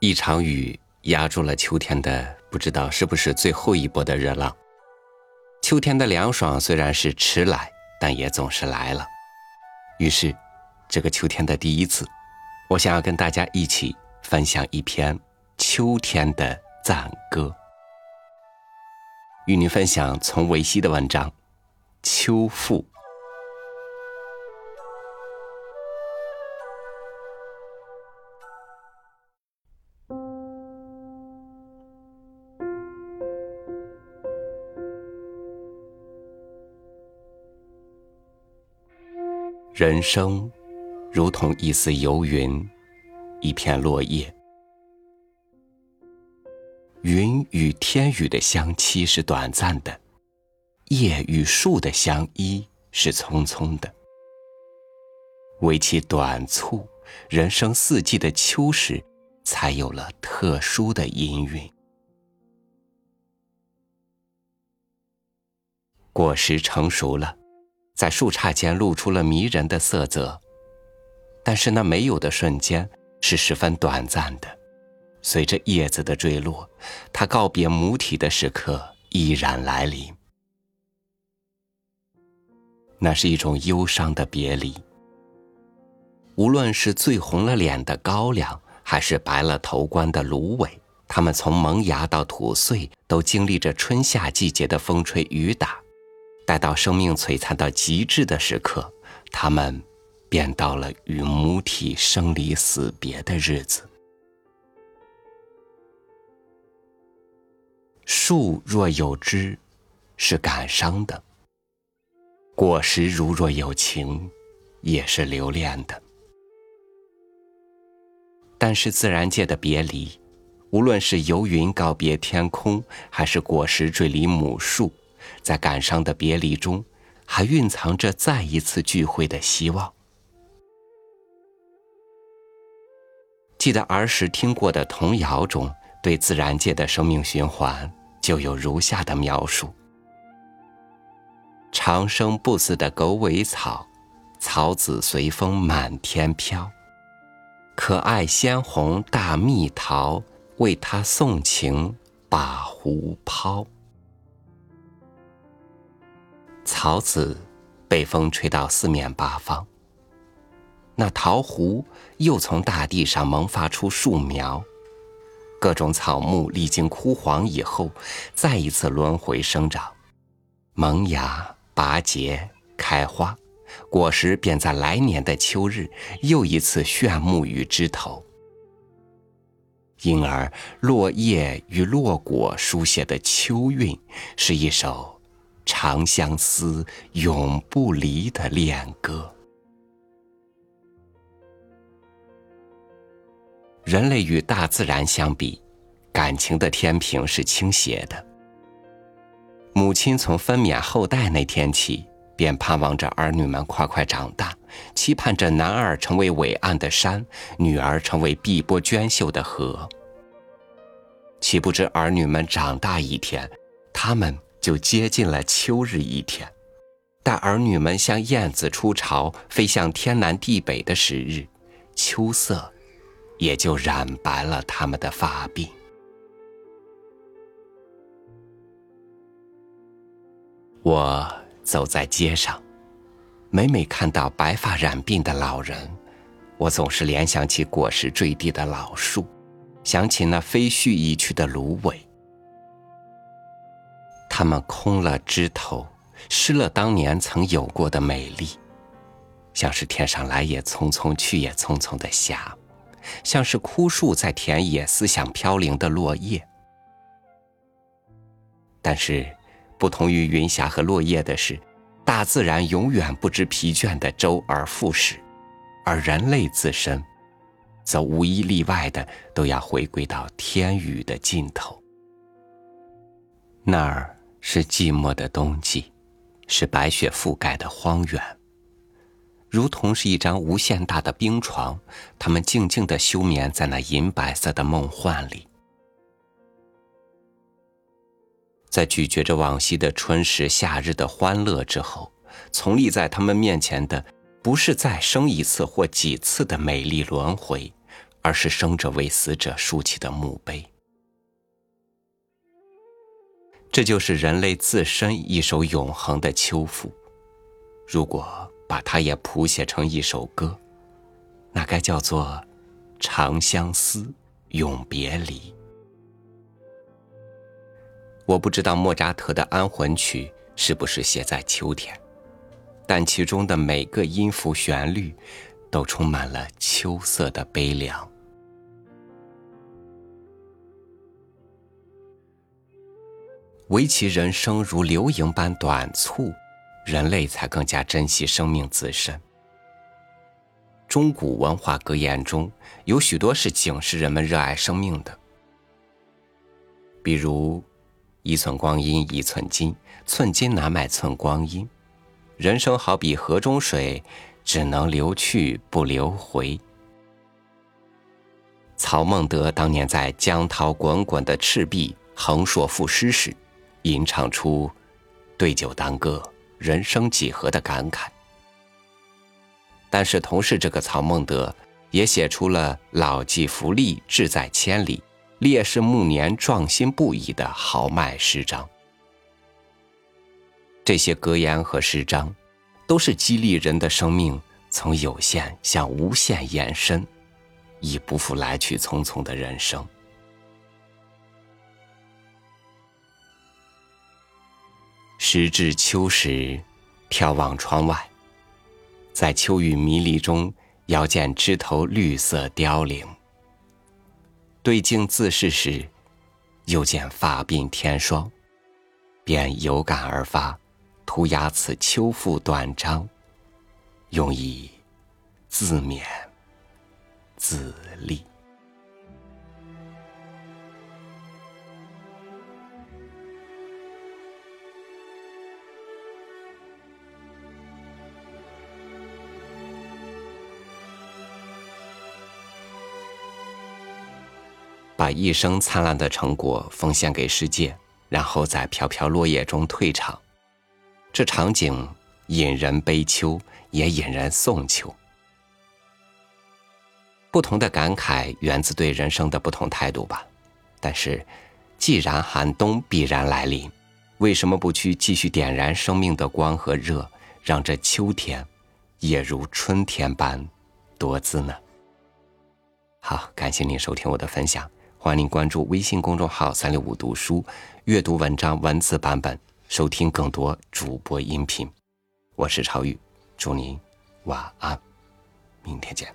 一场雨压住了秋天的，不知道是不是最后一波的热浪。秋天的凉爽虽然是迟来，但也总是来了。于是，这个秋天的第一次，我想要跟大家一起分享一篇秋天的赞歌，与您分享从维希的文章《秋赋》。人生如同一丝游云，一片落叶。云与天宇的相期是短暂的，叶与树的相依是匆匆的。唯其短促，人生四季的秋时，才有了特殊的音韵。果实成熟了。在树杈间露出了迷人的色泽，但是那没有的瞬间是十分短暂的。随着叶子的坠落，它告别母体的时刻依然来临。那是一种忧伤的别离。无论是醉红了脸的高粱，还是白了头冠的芦苇，它们从萌芽到吐穗，都经历着春夏季节的风吹雨打。待到生命璀璨到极致的时刻，他们便到了与母体生离死别的日子。树若有枝，是感伤的；果实如若有情，也是留恋的。但是自然界的别离，无论是游云告别天空，还是果实坠离母树。在感伤的别离中，还蕴藏着再一次聚会的希望。记得儿时听过的童谣中，对自然界的生命循环就有如下的描述：长生不死的狗尾草，草籽随风满天飘；可爱鲜红大蜜桃，为他送情把壶抛。草籽被风吹到四面八方，那桃核又从大地上萌发出树苗，各种草木历经枯黄以后，再一次轮回生长，萌芽、拔节、开花，果实便在来年的秋日又一次炫目于枝头。因而，落叶与落果书写的秋韵，是一首。长相思，永不离的恋歌。人类与大自然相比，感情的天平是倾斜的。母亲从分娩后代那天起，便盼望着儿女们快快长大，期盼着男儿成为伟岸的山，女儿成为碧波娟秀的河。岂不知儿女们长大一天，他们。就接近了秋日一天，待儿女们像燕子出巢，飞向天南地北的时日，秋色也就染白了他们的发鬓。我走在街上，每每看到白发染鬓的老人，我总是联想起果实坠地的老树，想起那飞絮已去的芦苇。它们空了枝头，失了当年曾有过的美丽，像是天上来也匆匆去也匆匆的霞，像是枯树在田野思想飘零的落叶。但是，不同于云霞和落叶的是，大自然永远不知疲倦的周而复始，而人类自身，则无一例外的都要回归到天宇的尽头，那儿。是寂寞的冬季，是白雪覆盖的荒原，如同是一张无限大的冰床，他们静静的休眠在那银白色的梦幻里，在咀嚼着往昔的春时夏日的欢乐之后，从立在他们面前的，不是再生一次或几次的美丽轮回，而是生者为死者竖起的墓碑。这就是人类自身一首永恒的秋赋。如果把它也谱写成一首歌，那该叫做《长相思，永别离》。我不知道莫扎特的安魂曲是不是写在秋天，但其中的每个音符旋律，都充满了秋色的悲凉。唯其人生如流萤般短促，人类才更加珍惜生命自身。中古文化格言中有许多是警示人们热爱生命的，比如。一寸光阴一寸金，寸金难买寸光阴。人生好比河中水，只能流去不流回。曹孟德当年在江涛滚滚的赤壁横槊赋诗时，吟唱出“对酒当歌，人生几何”的感慨。但是，同是这个曹孟德，也写出了“老骥伏枥，志在千里”。烈士暮年，壮心不已的豪迈诗章。这些格言和诗章，都是激励人的生命从有限向无限延伸，以不负来去匆匆的人生。时至秋时，眺望窗外，在秋雨迷离中，遥见枝头绿色凋零。对镜自视时，又见发鬓天霜，便有感而发，涂鸦此秋赋短章，用以自勉自励。把一生灿烂的成果奉献给世界，然后在飘飘落叶中退场，这场景引人悲秋，也引人送秋。不同的感慨源自对人生的不同态度吧。但是，既然寒冬必然来临，为什么不去继续点燃生命的光和热，让这秋天也如春天般多姿呢？好，感谢您收听我的分享。欢迎您关注微信公众号“三六五读书”，阅读文章文字版本，收听更多主播音频。我是超宇，祝您晚安，明天见。